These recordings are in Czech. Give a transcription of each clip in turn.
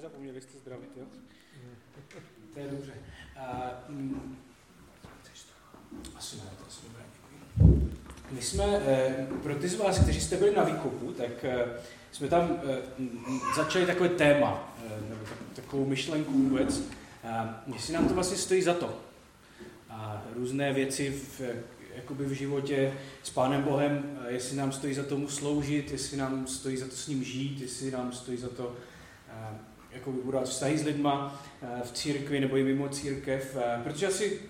Nezapomněli jste zdravit, jo? To je dobře. Mm, asi ne, to asi dobré. My jsme, eh, pro ty z vás, kteří jste byli na výkopu, tak eh, jsme tam eh, začali takové téma, nebo takovou myšlenku vůbec, jestli nám to vlastně stojí za to. A různé věci v, jakoby v životě s Pánem Bohem, jestli nám stojí za tomu sloužit, jestli nám stojí za to s ním žít, jestli nám stojí za to jako budovat vztahy s lidma v církvi nebo i mimo církev, protože asi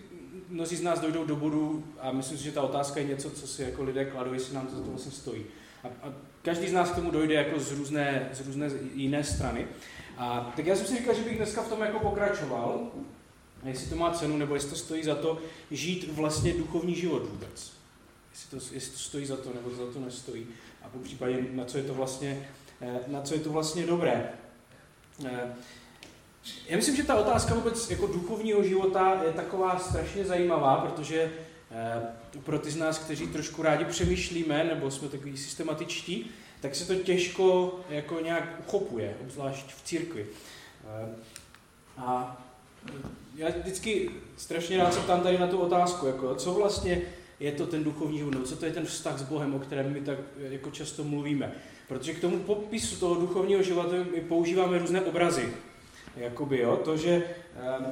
mnozí z nás dojdou do bodu a myslím si, že ta otázka je něco, co si jako lidé kladou, jestli nám to za to vlastně stojí. A, a každý z nás k tomu dojde jako z různé, z různé jiné strany. A, tak já jsem si říkal, že bych dneska v tom jako pokračoval, jestli to má cenu, nebo jestli to stojí za to žít vlastně duchovní život vůbec. Jestli to, jestli to stojí za to, nebo za to nestojí. A po případě, na co je to vlastně, eh, na co je to vlastně dobré. Eh, já myslím, že ta otázka vůbec jako duchovního života je taková strašně zajímavá, protože eh, pro ty z nás, kteří trošku rádi přemýšlíme, nebo jsme takový systematičtí, tak se to těžko jako nějak uchopuje, obzvlášť v církvi. Eh, a já vždycky strašně rád se ptám tady na tu otázku, jako, co vlastně je to ten duchovní život, co to je ten vztah s Bohem, o kterém my tak jako často mluvíme. Protože k tomu popisu toho duchovního života my používáme různé obrazy. Jakoby, jo, to, že, ehm,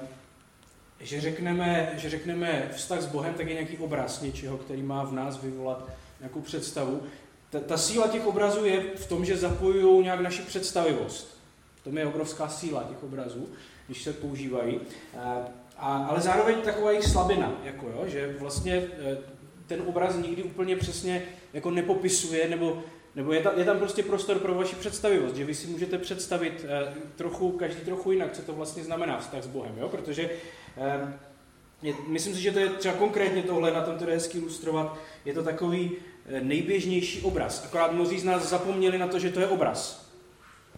že, řekneme, že řekneme vztah s Bohem, tak je nějaký obraz něčeho, který má v nás vyvolat nějakou představu. Ta, ta síla těch obrazů je v tom, že zapojují nějak naši představivost. To je obrovská síla těch obrazů, když se používají. A, ale zároveň taková jejich slabina, jako jo, že vlastně e, ten obraz nikdy úplně přesně jako nepopisuje nebo nebo je, ta, je tam prostě prostor pro vaši představivost, že vy si můžete představit eh, trochu, každý trochu jinak, co to vlastně znamená vztah s Bohem, jo? protože eh, je, myslím si, že to je třeba konkrétně tohle, na tom to je hezky ilustrovat, je to takový eh, nejběžnější obraz. Akorát mnozí z nás zapomněli na to, že to je obraz.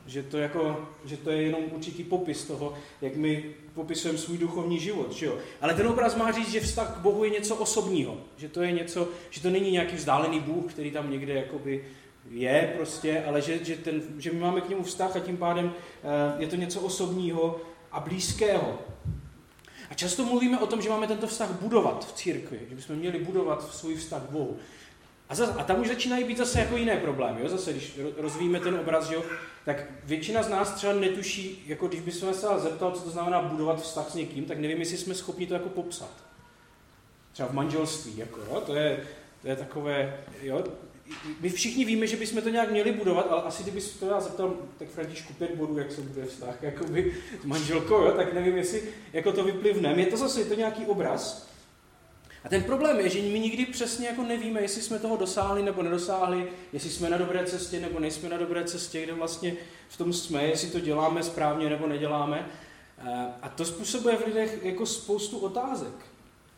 Že to, jako, že to je jenom určitý popis toho, jak my popisujeme svůj duchovní život. Že jo? Ale ten obraz má říct, že vztah k Bohu je něco osobního. Že to je něco, že to není nějaký vzdálený Bůh, který tam někde jakoby je prostě, ale že, že, ten, že my máme k němu vztah a tím pádem eh, je to něco osobního a blízkého. A často mluvíme o tom, že máme tento vztah budovat v církvi, že bychom měli budovat svůj vztah k Bohu. A, zase, a tam už začínají být zase jako jiné problémy. Jo? Zase, když rozvíjíme ten obraz, jo, tak většina z nás třeba netuší, jako když bychom se zeptal, co to znamená budovat vztah s někým, tak nevím, jestli jsme schopni to jako popsat. Třeba v manželství, jako, jo? To, je, to je takové, jo? my všichni víme, že bychom to nějak měli budovat, ale asi kdyby to já zeptal, tak Františku pět bodů, jak se bude vztah jakoby, s manželkou, jo, tak nevím, jestli jako to vyplivne. Je to zase je to nějaký obraz. A ten problém je, že my nikdy přesně jako nevíme, jestli jsme toho dosáhli nebo nedosáhli, jestli jsme na dobré cestě nebo nejsme na dobré cestě, kde vlastně v tom jsme, jestli to děláme správně nebo neděláme. A to způsobuje v lidech jako spoustu otázek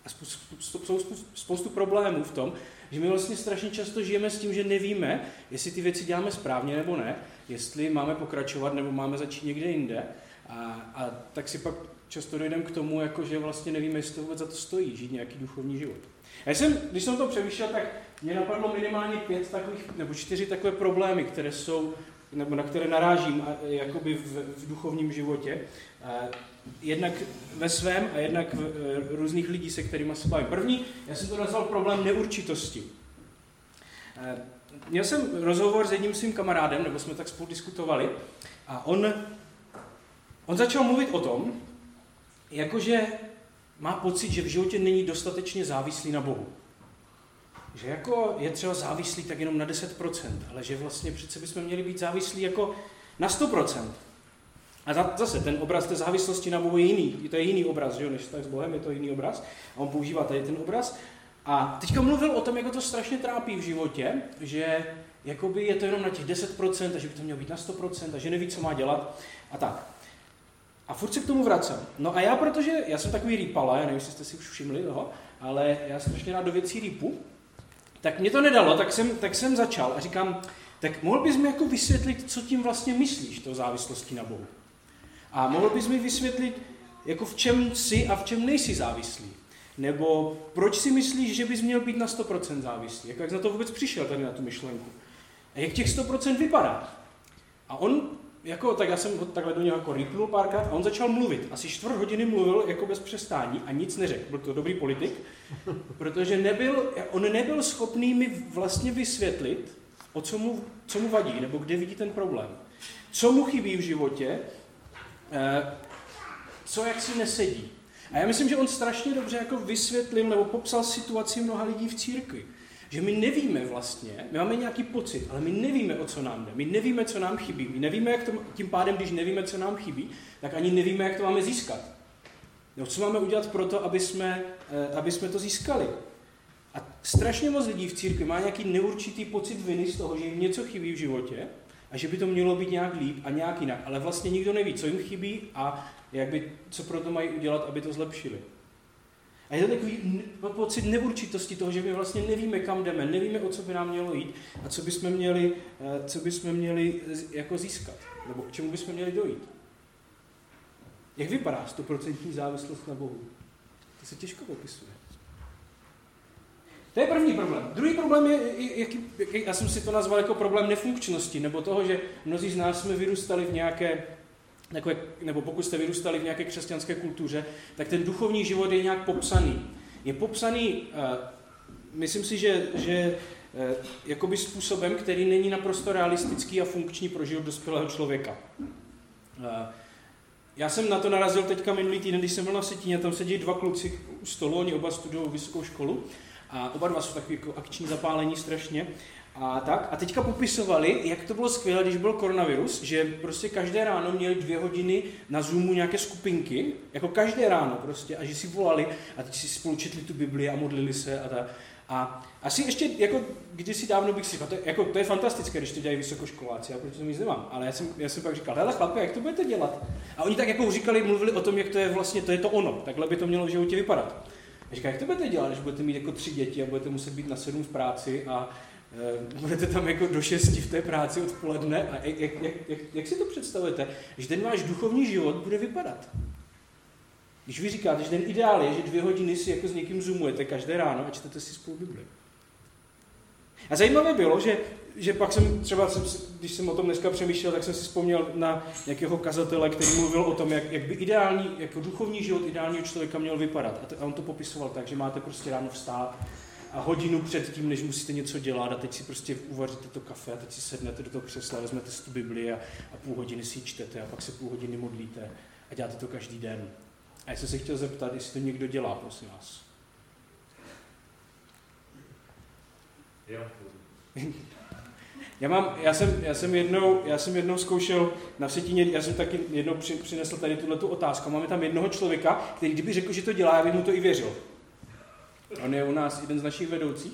a spoustu, spoustu, spoustu problémů v tom, že my vlastně strašně často žijeme s tím, že nevíme, jestli ty věci děláme správně nebo ne, jestli máme pokračovat nebo máme začít někde jinde. A, a tak si pak často dojdeme k tomu, jako že vlastně nevíme, jestli to vůbec za to stojí, žít nějaký duchovní život. Já jsem, když jsem to přemýšlel, tak mě napadlo minimálně pět takových, nebo čtyři takové problémy, které jsou, nebo na které narážím jakoby v, v duchovním životě jednak ve svém a jednak v eh, různých lidí, se kterými se bavím. První, já jsem to nazval problém neurčitosti. Měl jsem rozhovor s jedním svým kamarádem, nebo jsme tak spolu diskutovali, a on, on začal mluvit o tom, jakože má pocit, že v životě není dostatečně závislý na Bohu. Že jako je třeba závislý tak jenom na 10%, ale že vlastně přece bychom měli být závislí jako na 100%. A zase ten obraz té závislosti na Bohu je jiný. To je jiný obraz, že jo, než tak s Bohem, je to jiný obraz. A on používá tady ten obraz. A teďka mluvil o tom, jak to strašně trápí v životě, že jakoby je to jenom na těch 10% a že by to mělo být na 100% a že neví, co má dělat a tak. A furt se k tomu vracím. No a já, protože já jsem takový rýpala, já nevím, jestli jste si už všimli toho, ale já strašně rád do věcí rýpu, tak mě to nedalo, tak jsem, tak jsem začal a říkám, tak mohl bys mi jako vysvětlit, co tím vlastně myslíš, to závislostí na Bohu. A mohl bys mi vysvětlit, jako v čem jsi a v čem nejsi závislý? Nebo proč si myslíš, že bys měl být na 100% závislý? Jak, jak na to vůbec přišel tady na tu myšlenku? A jak těch 100% vypadá? A on jako, tak já jsem ho takhle do něho jako rýpnul párkrát a on začal mluvit. Asi čtvrt hodiny mluvil jako bez přestání a nic neřekl. Byl to dobrý politik, protože nebyl, on nebyl schopný mi vlastně vysvětlit, o co mu, co mu vadí, nebo kde vidí ten problém. Co mu chybí v životě, eh, co jak si nesedí. A já myslím, že on strašně dobře jako vysvětlil nebo popsal situaci mnoha lidí v církvi. Že my nevíme vlastně, my máme nějaký pocit, ale my nevíme, o co nám jde. My nevíme, co nám chybí. My nevíme, jak to, tím pádem, když nevíme, co nám chybí, tak ani nevíme, jak to máme získat. No, co máme udělat pro to, aby jsme, eh, aby jsme to získali? A strašně moc lidí v církvi má nějaký neurčitý pocit viny z toho, že jim něco chybí v životě a že by to mělo být nějak líp a nějak jinak. Ale vlastně nikdo neví, co jim chybí a jak by, co pro to mají udělat, aby to zlepšili. A je to takový pocit neurčitosti toho, že my vlastně nevíme, kam jdeme, nevíme, o co by nám mělo jít a co bychom měli, eh, co bychom měli jako získat, nebo k čemu bychom měli dojít. Jak vypadá stoprocentní závislost na Bohu? To se těžko popisuje. To je první problém. Druhý problém je, jaký, jaký, já jsem si to nazval jako problém nefunkčnosti, nebo toho, že mnozí z nás jsme vyrůstali v nějaké takové, nebo pokud jste vyrůstali v nějaké křesťanské kultuře, tak ten duchovní život je nějak popsaný. Je popsaný, uh, myslím si, že, že uh, jakoby způsobem, který není naprosto realistický a funkční pro život dospělého člověka. Uh, já jsem na to narazil teďka minulý týden, když jsem byl na Setíně, tam sedí dva kluci u stolu, oni oba studují vysokou školu a oba dva jsou takový jako akční zapálení strašně. A tak. A teďka popisovali, jak to bylo skvělé, když byl koronavirus, že prostě každé ráno měli dvě hodiny na Zoomu nějaké skupinky, jako každé ráno prostě, a že si volali a teď si spolu četli tu Bibli a modlili se a tak. A asi ještě, jako kdysi dávno bych si říkal, to, jako, to je fantastické, když to dělají vysokoškoláci, já proč to nic nemám. Ale já jsem, já jsem pak říkal, hele chlapi, jak to budete dělat? A oni tak jako říkali, mluvili o tom, jak to je vlastně, to je to ono, takhle by to mělo v životě vypadat. A říká, jak to budete dělat, když budete mít jako tři děti a budete muset být na sedm v práci a budete tam jako do šesti v té práci odpoledne a jak, jak, jak, jak, jak si to představujete, že ten váš duchovní život bude vypadat? Když vy říkáte, že ten ideál je, že dvě hodiny si jako s někým zoomujete každé ráno a čtete si spolu Bibli. A zajímavé bylo, že, že pak jsem třeba, jsem, když jsem o tom dneska přemýšlel, tak jsem si vzpomněl na nějakého kazatele, který mluvil o tom, jak, jak by ideální, jako duchovní život ideálního člověka měl vypadat. A, to, a on to popisoval tak, že máte prostě ráno vstát a hodinu před tím, než musíte něco dělat a teď si prostě uvaříte to kafe a teď si sednete do toho křesla, vezmete si tu Bibli a, a půl hodiny si ji čtete a pak se půl hodiny modlíte a děláte to každý den. A já jsem se chtěl zeptat, jestli to někdo dělá, prosím vás. Já, mám, já, jsem, já, jsem jednou, já jsem jednou zkoušel na Vsetíně, já jsem taky jednou při, přinesl tady tuto otázku. Máme tam jednoho člověka, který kdyby řekl, že to dělá, já bych mu to i věřil. On je u nás jeden z našich vedoucích.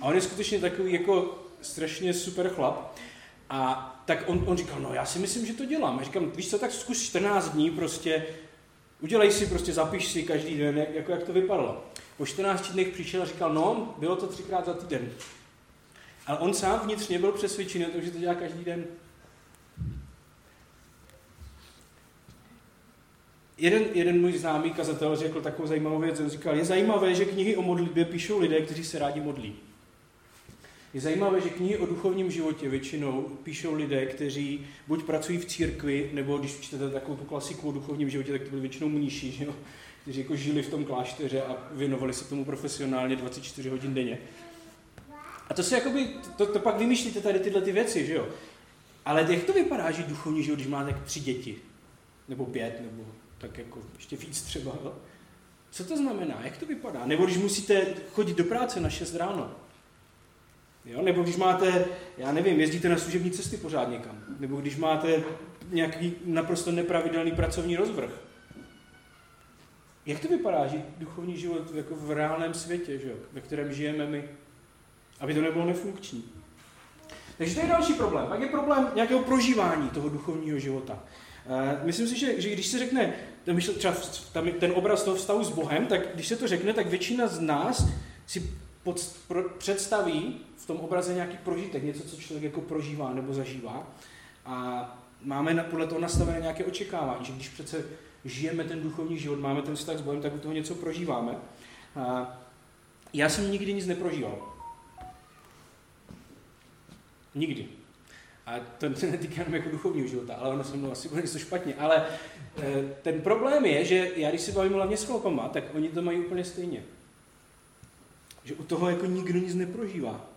A on je skutečně takový jako strašně super chlap. A tak on, on říkal, no já si myslím, že to dělám. Já říkám, víš co, tak zkus 14 dní prostě, udělej si, prostě zapiš si každý den, jak, jako jak to vypadalo. Po 14 dnech přišel a říkal, no, bylo to třikrát za týden. Ale on sám vnitřně byl přesvědčený o tom, že to dělá každý den. Jeden, jeden můj známý kazatel řekl takovou zajímavou věc. On říkal, je zajímavé, že knihy o modlitbě píšou lidé, kteří se rádi modlí. Je zajímavé, že knihy o duchovním životě většinou píšou lidé, kteří buď pracují v církvi, nebo když čtete takovou tu klasiku o duchovním životě, tak to byly většinou mníši, že jo? kteří jako žili v tom klášteře a věnovali se tomu profesionálně 24 hodin denně. A to se jakoby, to, to pak vymýšlíte tady tyhle ty věci, že jo? Ale jak to vypadá, že duchovní život, když máte tři děti? Nebo pět, nebo tak jako ještě víc třeba, jo? Co to znamená? Jak to vypadá? Nebo když musíte chodit do práce na 6 ráno? Jo? Nebo když máte, já nevím, jezdíte na služební cesty pořád někam? Nebo když máte nějaký naprosto nepravidelný pracovní rozvrh? Jak to vypadá, že duchovní život jako v reálném světě, že jo? ve kterém žijeme my? aby to nebylo nefunkční. Takže to je další problém. Pak je problém nějakého prožívání toho duchovního života. Uh, myslím si, že, že když se řekne, ten, myšl, třeba ten obraz toho vztahu s Bohem, tak když se to řekne, tak většina z nás si pod, pro, představí v tom obraze nějaký prožitek, něco, co člověk jako prožívá nebo zažívá. A máme na, podle toho nastavené nějaké očekávání, že když přece žijeme ten duchovní život, máme ten vztah s Bohem, tak u toho něco prožíváme. Uh, já jsem nikdy nic neprožíval. Nikdy. A to se netýká jenom jako duchovního života, ale ono se mnou asi bude něco špatně. Ale e, ten problém je, že já když se bavím hlavně s chlapama, tak oni to mají úplně stejně. Že u toho jako nikdo nic neprožívá.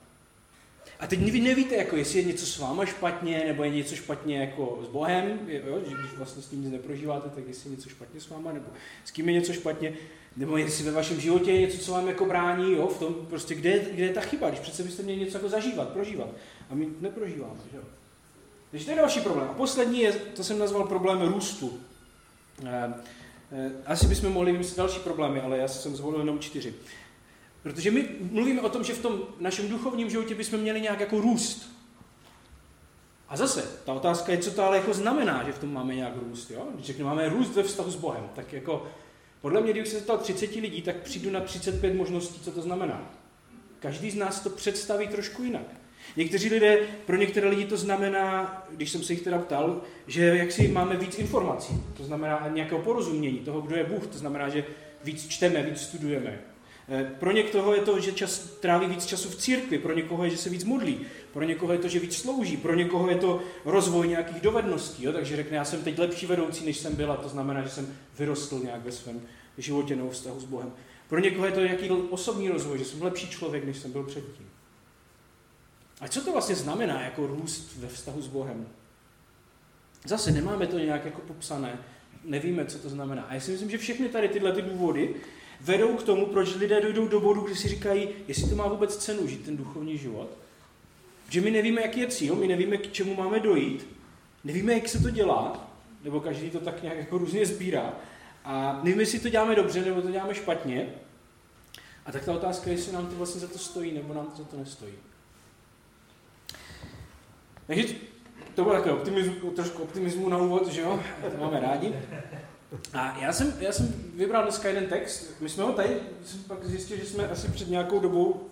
A teď vy nevíte, jako jestli je něco s váma špatně, nebo je něco špatně jako s Bohem, jo, že když vlastně s tím nic neprožíváte, tak jestli je něco špatně s váma, nebo s kým je něco špatně, nebo jestli ve vašem životě je něco, co vám jako brání, jo, v tom prostě, kde, kde je ta chyba, když přece byste měli něco jako zažívat, prožívat. A my neprožíváme, že jo. Takže to je další problém. A poslední je, to jsem nazval problém růstu. Eh, eh, asi bychom mohli vymyslet další problémy, ale já jsem zvolil jenom čtyři. Protože my mluvíme o tom, že v tom našem duchovním životě bychom měli nějak jako růst. A zase, ta otázka je, co to ale jako znamená, že v tom máme nějak růst. Jo? Když řeknu, máme růst ve vztahu s Bohem, tak jako, podle mě, když se zeptal 30 lidí, tak přijdu na 35 možností, co to znamená. Každý z nás to představí trošku jinak. Někteří lidé, pro některé lidi to znamená, když jsem se jich teda ptal, že jak si máme víc informací, to znamená nějakého porozumění toho, kdo je Bůh, to znamená, že víc čteme, víc studujeme. Eh, pro někoho je to, že čas, tráví víc času v církvi, pro někoho je, že se víc modlí, pro někoho je to, že víc slouží, pro někoho je to rozvoj nějakých dovedností, jo? takže řekne, já jsem teď lepší vedoucí, než jsem byla, to znamená, že jsem vyrostl nějak ve svém životě nebo vztahu s Bohem. Pro někoho je to nějaký osobní rozvoj, že jsem lepší člověk, než jsem byl předtím. A co to vlastně znamená jako růst ve vztahu s Bohem? Zase nemáme to nějak jako popsané, nevíme, co to znamená. A já si myslím, že všechny tady tyhle ty důvody vedou k tomu, proč lidé dojdou do bodu, kdy si říkají, jestli to má vůbec cenu žít ten duchovní život. Že my nevíme, jaký je cíl, my nevíme, k čemu máme dojít, nevíme, jak se to dělá, nebo každý to tak nějak jako různě sbírá. A nevíme, jestli to děláme dobře, nebo to děláme špatně. A tak ta otázka je, jestli nám to vlastně za to stojí, nebo nám to za to nestojí. Takže to bylo takové optimismu, trošku optimismu na úvod, že jo? To máme rádi. A já jsem, já jsem vybral dneska jeden text. My jsme ho tady, jsem pak zjistil, že jsme asi před nějakou dobou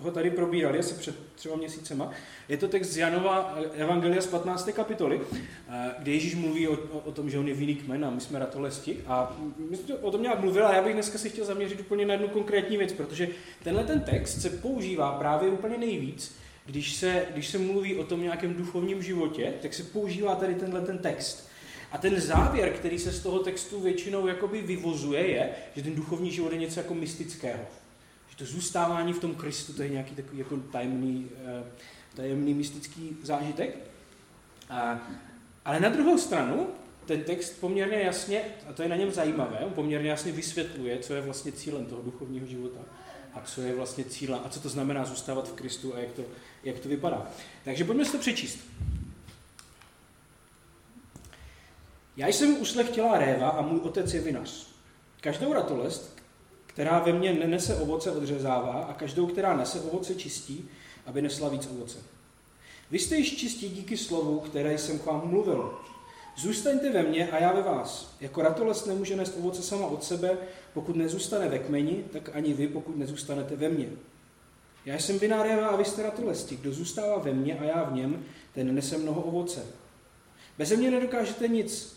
ho tady probírali, asi před třeba měsícema. Je to text z Janova Evangelia z 15. kapitoly, eh, kde Ježíš mluví o, o, o tom, že on je vinný kmen a my jsme ratolesti. A my jsme o tom nějak mluvili a já bych dneska si chtěl zaměřit úplně na jednu konkrétní věc, protože tenhle ten text se používá právě úplně nejvíc, když se, když se mluví o tom nějakém duchovním životě, tak se používá tady tenhle ten text. A ten závěr, který se z toho textu většinou jakoby vyvozuje, je, že ten duchovní život je něco jako mystického. Že to zůstávání v tom Kristu, to je nějaký takový jako tajemný, eh, tajemný mystický zážitek. A, ale na druhou stranu, ten text poměrně jasně, a to je na něm zajímavé, on poměrně jasně vysvětluje, co je vlastně cílem toho duchovního života a co je vlastně cílem a co to znamená zůstávat v Kristu a jak to, jak to vypadá. Takže pojďme si to přečíst. Já jsem uslechtěla réva a můj otec je vinař. Každou ratolest, která ve mně nenese ovoce, odřezává a každou, která nese ovoce, čistí, aby nesla víc ovoce. Vy jste již čistí díky slovu, které jsem k vám mluvil. Zůstaňte ve mně a já ve vás. Jako ratolest nemůže nést ovoce sama od sebe, pokud nezůstane ve kmeni, tak ani vy, pokud nezůstanete ve mně. Já jsem vinář a vy jste ratolesti. Kdo zůstává ve mně a já v něm, ten nese mnoho ovoce. Bez mě nedokážete nic.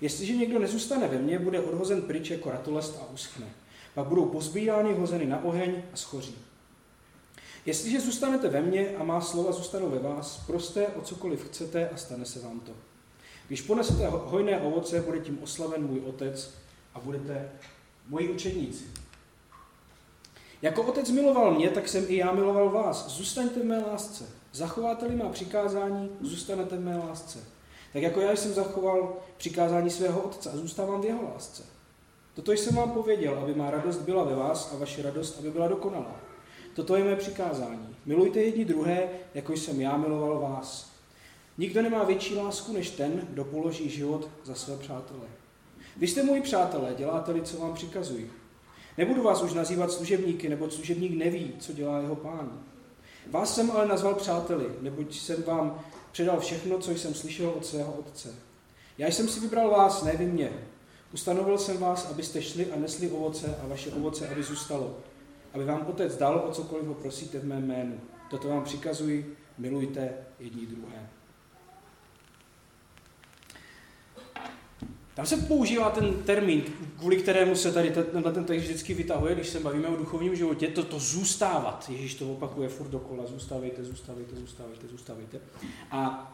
Jestliže někdo nezůstane ve mně, bude odhozen pryč jako ratolest a uschne. Pak budou pozbírány, hozeny na oheň a schoří. Jestliže zůstanete ve mně a má slova zůstanou ve vás, proste o cokoliv chcete a stane se vám to. Když ponesete hojné ovoce, bude tím oslaven můj otec a budete moji učedníci. Jako otec miloval mě, tak jsem i já miloval vás. Zůstaňte v mé lásce. Zachováte-li má přikázání, zůstanete v mé lásce. Tak jako já jsem zachoval přikázání svého otce a zůstávám v jeho lásce. Toto jsem vám pověděl, aby má radost byla ve vás a vaše radost, aby byla dokonalá. Toto je mé přikázání. Milujte jedni druhé, jako jsem já miloval vás. Nikdo nemá větší lásku než ten, kdo položí život za své přátele. Vy jste moji přátelé, děláte-li, co vám přikazují. Nebudu vás už nazývat služebníky, nebo služebník neví, co dělá jeho pán. Vás jsem ale nazval přáteli, neboť jsem vám předal všechno, co jsem slyšel od svého otce. Já jsem si vybral vás, ne vy mě. Ustanovil jsem vás, abyste šli a nesli ovoce a vaše ovoce, aby zůstalo. Aby vám otec dal, o cokoliv ho prosíte v mém jménu. Toto vám přikazuji, milujte jedni druhé. Tam se používá ten termín, kvůli kterému se tady tenhle ten text vždycky vytahuje, když se bavíme o duchovním životě, to, to zůstávat. Ježíš to opakuje furt dokola, zůstávejte, zůstávejte, zůstávejte, zůstávejte. A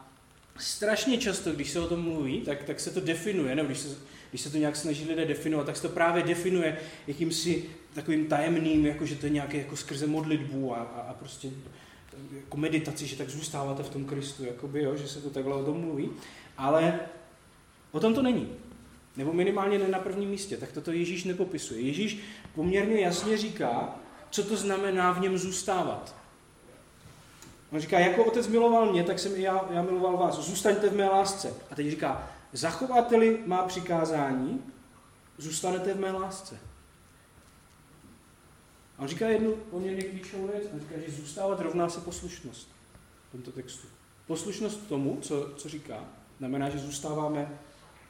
strašně často, když se o tom mluví, tak, tak se to definuje, nebo když se, když se to nějak snaží lidé definovat, tak se to právě definuje jakýmsi takovým tajemným, jako že to je nějaké jako skrze modlitbu a, a, a prostě jako meditaci, že tak zůstáváte v tom Kristu, jakoby, jo, že se to takhle o tom mluví. Ale o tom to není. Nebo minimálně ne na prvním místě. Tak toto Ježíš nepopisuje. Ježíš poměrně jasně říká, co to znamená v něm zůstávat. On říká, jako otec miloval mě, tak jsem i já, já miloval vás. Zůstaňte v mé lásce. A teď říká, zachováte-li má přikázání, zůstanete v mé lásce. A on říká jednu poměrně klíčovou věc. On říká, že zůstávat rovná se poslušnost v tomto textu. Poslušnost tomu, co, co říká, znamená, že zůstáváme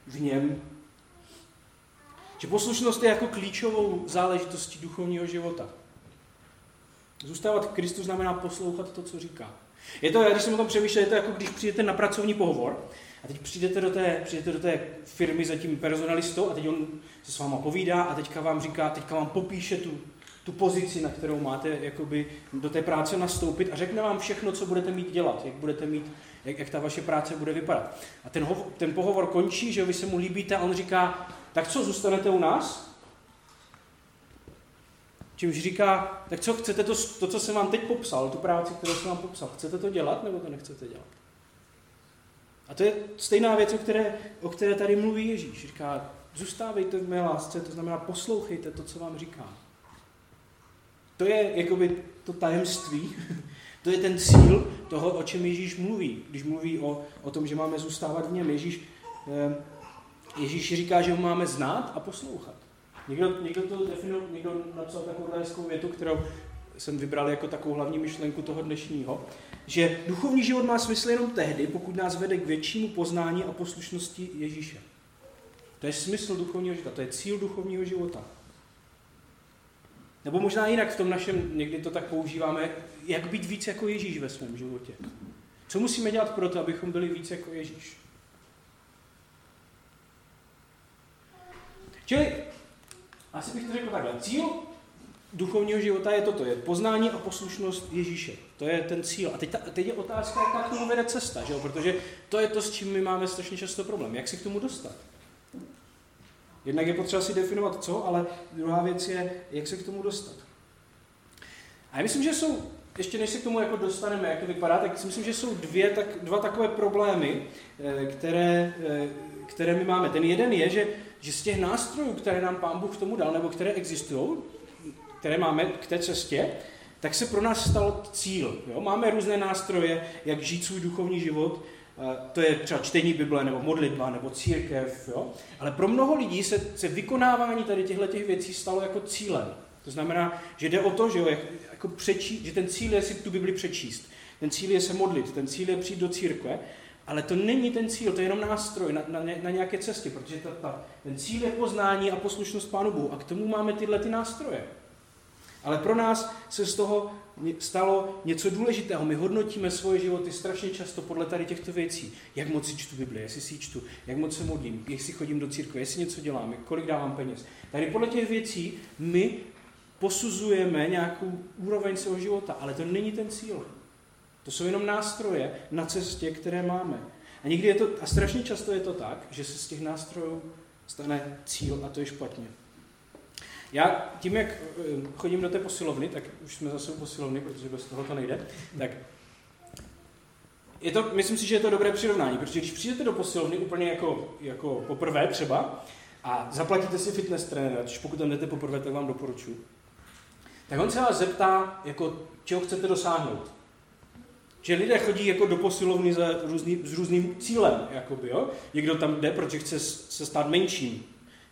v něm. Že poslušnost je jako klíčovou záležitostí duchovního života. Zůstávat Kristu znamená poslouchat to, co říká. Je to, když jsem o tom přemýšlel, je to jako když přijdete na pracovní pohovor a teď přijdete do té, přijdete do té firmy za tím personalistou a teď on se s váma povídá a teďka vám říká, teďka vám popíše tu, tu pozici, na kterou máte jakoby do té práce nastoupit a řekne vám všechno, co budete mít dělat, jak budete mít, jak, jak ta vaše práce bude vypadat. A ten, hov, ten pohovor končí, že vy se mu líbíte a on říká, tak co, zůstanete u nás? Čímž říká, tak co, chcete to, to, co jsem vám teď popsal, tu práci, kterou jsem vám popsal, chcete to dělat nebo to nechcete dělat? A to je stejná věc, o které, o které tady mluví Ježíš. Říká, zůstávejte v mé lásce, to znamená poslouchejte to, co vám říkám. To je jakoby to tajemství, to je ten cíl toho, o čem Ježíš mluví, když mluví o, o tom, že máme zůstávat v něm. Ježíš, eh, Ježíš říká, že ho máme znát a poslouchat. Někdo, někdo to definoval, někdo napsal takovou hezkou větu, kterou jsem vybral jako takovou hlavní myšlenku toho dnešního, že duchovní život má smysl jenom tehdy, pokud nás vede k většímu poznání a poslušnosti Ježíše. To je smysl duchovního života, to je cíl duchovního života. Nebo možná jinak v tom našem, někdy to tak používáme, jak být víc jako Ježíš ve svém životě. Co musíme dělat pro to, abychom byli víc jako Ježíš? Čili, asi bych to řekl takhle, cíl duchovního života je toto, je poznání a poslušnost Ježíše. To je ten cíl. A teď, ta, teď je otázka, jaká k tomu vede cesta, že jo? protože to je to, s čím my máme strašně často problém. Jak si k tomu dostat? Jednak je potřeba si definovat co, ale druhá věc je, jak se k tomu dostat. A já myslím, že jsou, ještě než se k tomu jako dostaneme, jak to vypadá, tak si myslím, že jsou dvě, tak, dva takové problémy, eh, které, eh, které my máme. Ten jeden je, že, že z těch nástrojů, které nám Pán Bůh k tomu dal, nebo které existují, které máme k té cestě, tak se pro nás stal cíl. Jo? Máme různé nástroje, jak žít svůj duchovní život, Eh, to je třeba čtení Bible, nebo modlitba, nebo církev. Jo? Ale pro mnoho lidí se, se vykonávání tady těchto těch věcí stalo jako cílem. To znamená, že jde o to, že, jo, jako přečí, že ten cíl je si tu Bibli přečíst. Ten cíl je se modlit, ten cíl je přijít do církve, ale to není ten cíl, to je jenom nástroj na, na, na nějaké cestě, protože ta, ta, ten cíl je poznání a poslušnost Pánu Bohu. A k tomu máme tyhle ty nástroje. Ale pro nás se z toho stalo něco důležitého. My hodnotíme svoje životy strašně často podle tady těchto věcí. Jak moc si čtu Bibli, jestli si ji čtu, jak moc se modlím, jestli chodím do církve, jestli něco dělám, kolik dávám peněz. Tady podle těch věcí my posuzujeme nějakou úroveň svého života, ale to není ten cíl. To jsou jenom nástroje na cestě, které máme. A někdy je to, a strašně často je to tak, že se z těch nástrojů stane cíl a to je špatně. Já tím, jak eh, chodím do té posilovny, tak už jsme zase u posilovny, protože bez toho to nejde, tak je to, myslím si, že je to dobré přirovnání, protože když přijdete do posilovny úplně jako, jako poprvé třeba a zaplatíte si fitness trenéra, což pokud tam jdete poprvé, tak vám doporučuji, tak on se vás zeptá, jako, čeho chcete dosáhnout. Že lidé chodí jako do posilovny za různý, s různým cílem. Jakoby, jo? Někdo tam jde, protože chce se stát menším.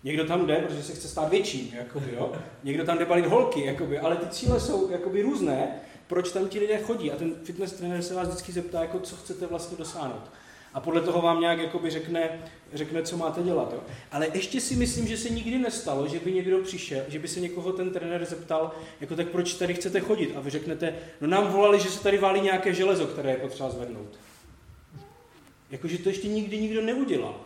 Někdo tam jde, protože se chce stát větší, jakoby, jo? někdo tam jde balit holky, jakoby, ale ty cíle jsou jakoby, různé, proč tam ti lidé chodí. A ten fitness trenér se vás vždycky zeptá, jako, co chcete vlastně dosáhnout. A podle toho vám nějak jakoby, řekne, řekne, co máte dělat. Jo? Ale ještě si myslím, že se nikdy nestalo, že by někdo přišel, že by se někoho ten trenér zeptal, jako tak proč tady chcete chodit? A vy řeknete, no nám volali, že se tady válí nějaké železo, které je potřeba zvednout. Jakože to ještě nikdy nikdo neudělal.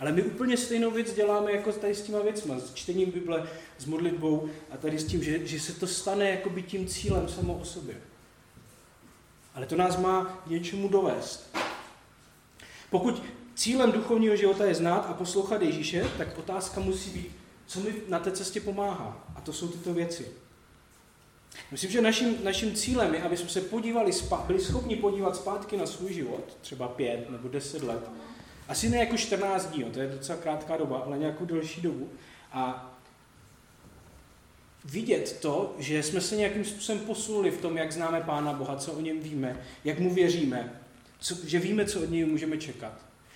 Ale my úplně stejnou věc děláme jako tady s těma věcma, s čtením Bible, s modlitbou a tady s tím, že, že se to stane jakoby tím cílem samo o sobě. Ale to nás má něčemu dovést. Pokud cílem duchovního života je znát a poslouchat Ježíše, tak otázka musí být, co mi na té cestě pomáhá. A to jsou tyto věci. Myslím, že naším, naším cílem je, aby jsme se podívali, byli schopni podívat zpátky na svůj život, třeba pět nebo deset let. Asi ne jako 14 dní, to je docela krátká doba, ale nějakou delší dobu. A vidět to, že jsme se nějakým způsobem posunuli v tom, jak známe Pána Boha, co o něm víme, jak mu věříme, co, že víme, co od něj můžeme čekat.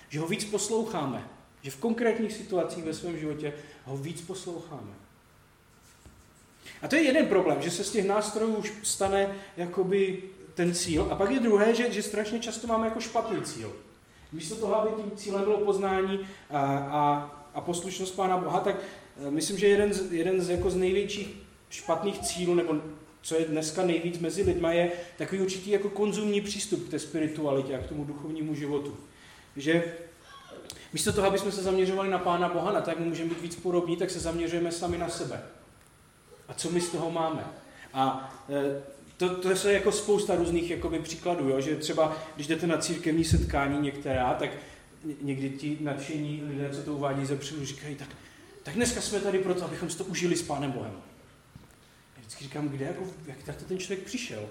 Že ho víc posloucháme, že v konkrétních situacích ve svém životě ho víc posloucháme. A to je jeden problém, že se z těch nástrojů už stane jakoby ten cíl. A pak je druhé, že, že strašně často máme jako špatný cíl. Místo toho, aby tím cílem bylo poznání a, a, a poslušnost Pána Boha, tak eh, myslím, že jeden z, jeden z, jako z největších špatných cílů, nebo co je dneska nejvíc mezi lidma, je takový určitý jako konzumní přístup k té spiritualitě a k tomu duchovnímu životu. Že místo toho, aby jsme se zaměřovali na Pána Boha, na to, jak můžeme být víc podobní, tak se zaměřujeme sami na sebe. A co my z toho máme? A e, to, to je jako spousta různých jakoby, příkladů, jo? že třeba, když jdete na církevní setkání některá, tak někdy ti nadšení lidé, co to uvádí ze předu, říkají, tak, tak dneska jsme tady proto, abychom si to užili s Pánem Bohem. Vždycky říkám, kde, jako, jak tak to ten člověk přišel?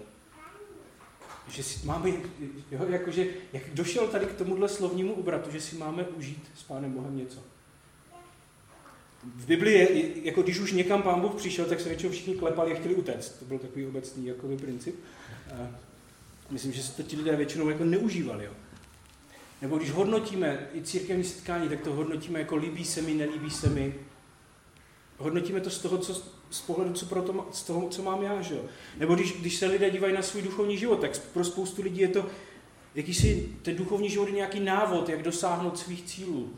Že si máme, jo, jakože, jak došel tady k tomuhle slovnímu obratu, že si máme užít s Pánem Bohem něco v Biblii je, jako když už někam pán Bůh přišel, tak se většinou všichni klepali a chtěli utéct. To byl takový obecný jakoby, princip. A myslím, že se to ti lidé většinou jako neužívali. Jo. Nebo když hodnotíme i církevní setkání, tak to hodnotíme jako líbí se mi, nelíbí se mi. Hodnotíme to z toho, co, z pohledu, co pro to, z toho, co mám já. Že jo. Nebo když, když se lidé dívají na svůj duchovní život, tak pro spoustu lidí je to jakýsi, ten duchovní život je nějaký návod, jak dosáhnout svých cílů.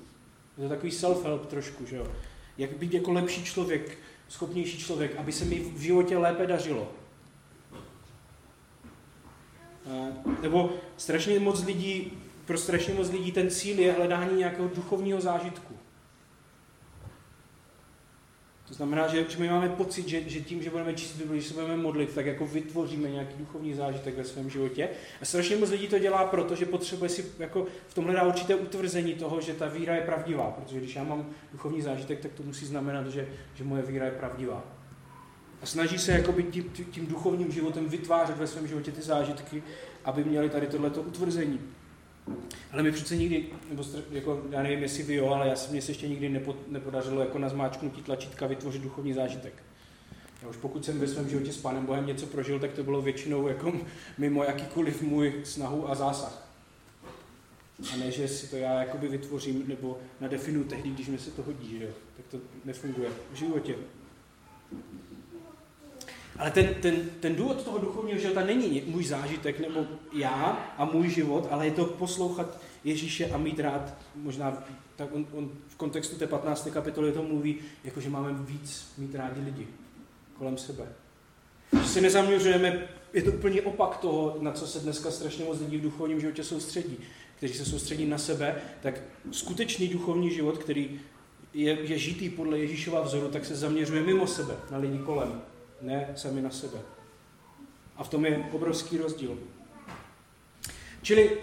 Je to takový self-help trošku, že jo jak být jako lepší člověk, schopnější člověk, aby se mi v životě lépe dařilo. Nebo strašně moc lidí, pro strašně moc lidí ten cíl je hledání nějakého duchovního zážitku. To znamená, že, že my máme pocit, že, že tím, že budeme číst Bibli, že se budeme modlit, tak jako vytvoříme nějaký duchovní zážitek ve svém životě. A strašně moc lidí to dělá proto, že potřebuje si jako v tom hledá určité utvrzení toho, že ta víra je pravdivá. Protože když já mám duchovní zážitek, tak to musí znamenat, že, že moje víra je pravdivá. A snaží se jakoby tím, tím duchovním životem vytvářet ve svém životě ty zážitky, aby měli tady tohleto utvrzení. Ale mi přece nikdy, nebo jako, já nevím, jestli vy jo, ale já se, mně se ještě nikdy nepo, nepodařilo jako na zmáčknutí tlačítka vytvořit duchovní zážitek. Já už pokud jsem ve svém životě s Pánem Bohem něco prožil, tak to bylo většinou jako mimo jakýkoliv můj snahu a zásah. A ne, že si to já jakoby vytvořím nebo nadefinuji tehdy, když mi se to hodí, že jo? tak to nefunguje v životě. Ale ten, ten, ten důvod toho duchovního života není můj zážitek nebo já a můj život, ale je to poslouchat Ježíše a mít rád, možná tak on, on v kontextu té 15. kapitoly to mluví, jako že máme víc mít rádi lidi kolem sebe. Že se nezaměřujeme, je to úplně opak toho, na co se dneska strašně moc lidí v duchovním životě soustředí. Kteří se soustředí na sebe, tak skutečný duchovní život, který je, je žitý podle Ježíšova vzoru, tak se zaměřuje mimo sebe, na lidi kolem ne sami na sebe. A v tom je obrovský rozdíl. Čili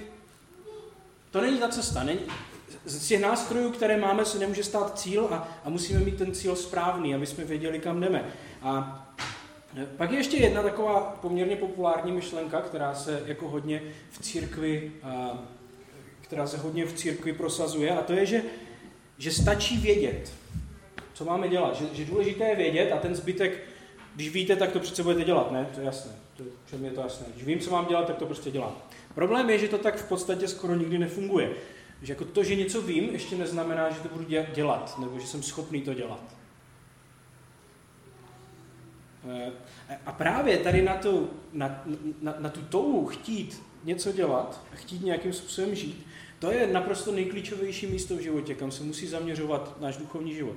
to není ta cesta. Není, z těch nástrojů, které máme, se nemůže stát cíl a, a musíme mít ten cíl správný, aby jsme věděli, kam jdeme. A pak je ještě jedna taková poměrně populární myšlenka, která se jako hodně v církvi, která se hodně v církvi prosazuje, a to je, že, že stačí vědět, co máme dělat. Že, že důležité je vědět a ten zbytek když víte, tak to přece budete dělat, ne? To je jasné. To, všem je to jasné. Když vím, co mám dělat, tak to prostě dělám. Problém je, že to tak v podstatě skoro nikdy nefunguje. Že jako to, že něco vím, ještě neznamená, že to budu dělat, nebo že jsem schopný to dělat. Eh, a právě tady na tu, na, na, na tu touhu chtít něco dělat chtít nějakým způsobem žít, to je naprosto nejklíčovější místo v životě, kam se musí zaměřovat náš duchovní život.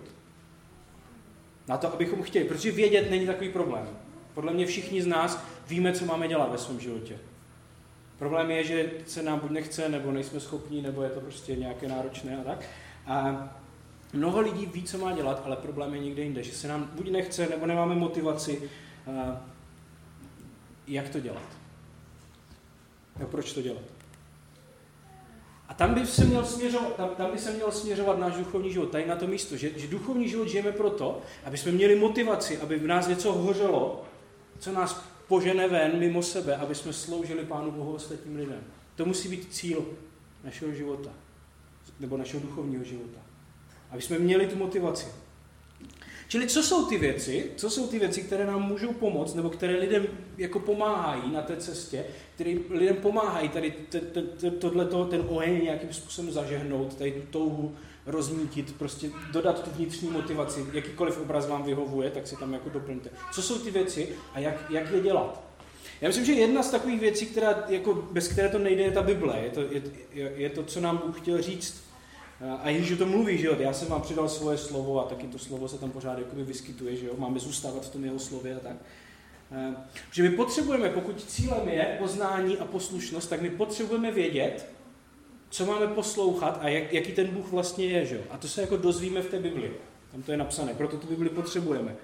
Na to, abychom chtěli, protože vědět není takový problém. Podle mě všichni z nás víme, co máme dělat ve svém životě. Problém je, že se nám buď nechce, nebo nejsme schopní, nebo je to prostě nějaké náročné a tak. A mnoho lidí ví, co má dělat, ale problém je někde jinde, že se nám buď nechce, nebo nemáme motivaci, jak to dělat. No, proč to dělat? A tam by se měl směřovat, tam, tam by se měl směřovat náš duchovní život, tady na to místo, že, že duchovní život žijeme proto, aby jsme měli motivaci, aby v nás něco hořelo, co nás požene ven mimo sebe, aby jsme sloužili Pánu Bohu ostatním lidem. To musí být cíl našeho života, nebo našeho duchovního života. Aby jsme měli tu motivaci. Čili co jsou ty věci, co jsou ty věci, které nám můžou pomoct, nebo které lidem jako pomáhají na té cestě, které lidem pomáhají tady tohleto, ten oheň nějakým způsobem zažehnout, tady tu touhu rozmítit, prostě dodat tu vnitřní motivaci, jakýkoliv obraz vám vyhovuje, tak si tam jako doplňte. Co jsou ty věci a jak, jak je dělat? Já myslím, že jedna z takových věcí, která, jako, bez které to nejde, je ta Bible. Je to, je, je to, co nám Bůh chtěl říct a Ježíš o tom mluví, že jo, já jsem vám přidal svoje slovo a taky to slovo se tam pořád jakoby vyskytuje, že jo, máme zůstávat v tom jeho slově a tak. Že my potřebujeme, pokud cílem je poznání a poslušnost, tak my potřebujeme vědět, co máme poslouchat a jak, jaký ten Bůh vlastně je, že jo. A to se jako dozvíme v té Bibli. Tam to je napsané, proto tu Bibli potřebujeme.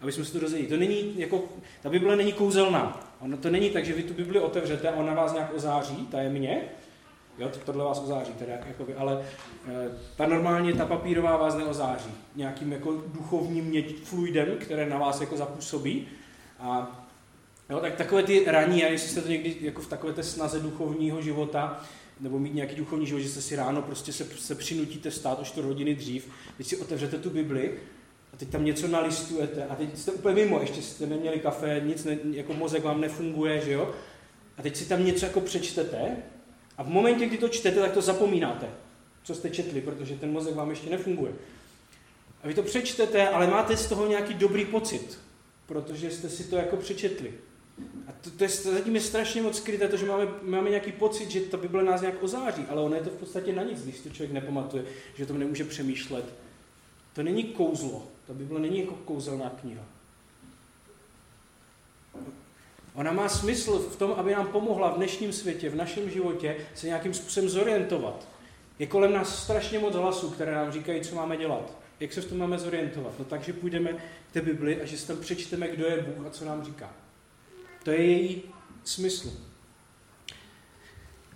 Aby jsme se to dozvěděli. To není jako, ta Bible není kouzelná. Ono to není tak, že vy tu Bibli otevřete a ona vás nějak ozáří tajemně, Jo, tohle vás ozáří, teda, jakoby, ale e, ta normálně, ta papírová vás neozáří. Nějakým jako duchovním měď, fluidem, které na vás jako zapůsobí. A jo, tak takové ty raní, a jestli jste to někdy jako v takové té snaze duchovního života, nebo mít nějaký duchovní život, že jste si ráno prostě se, se přinutíte stát o 4 hodiny dřív, teď si otevřete tu Bibli a teď tam něco nalistujete a teď jste úplně mimo, ještě jste neměli kafe, nic ne, jako mozek vám nefunguje, že jo? A teď si tam něco jako přečtete a v momentě, kdy to čtete, tak to zapomínáte, co jste četli, protože ten mozek vám ještě nefunguje. A vy to přečtete, ale máte z toho nějaký dobrý pocit, protože jste si to jako přečetli. A to, to je, zatím je strašně moc skryté, to, že máme, máme nějaký pocit, že ta Bible nás nějak ozáří, ale ono je to v podstatě na nic, když to člověk nepamatuje, že to nemůže přemýšlet. To není kouzlo, ta Bible není jako kouzelná kniha. Ona má smysl v tom, aby nám pomohla v dnešním světě, v našem životě se nějakým způsobem zorientovat. Je kolem nás strašně moc hlasů, které nám říkají, co máme dělat. Jak se v tom máme zorientovat? No takže půjdeme k té Bibli a že si tam přečteme, kdo je Bůh a co nám říká. To je její smysl.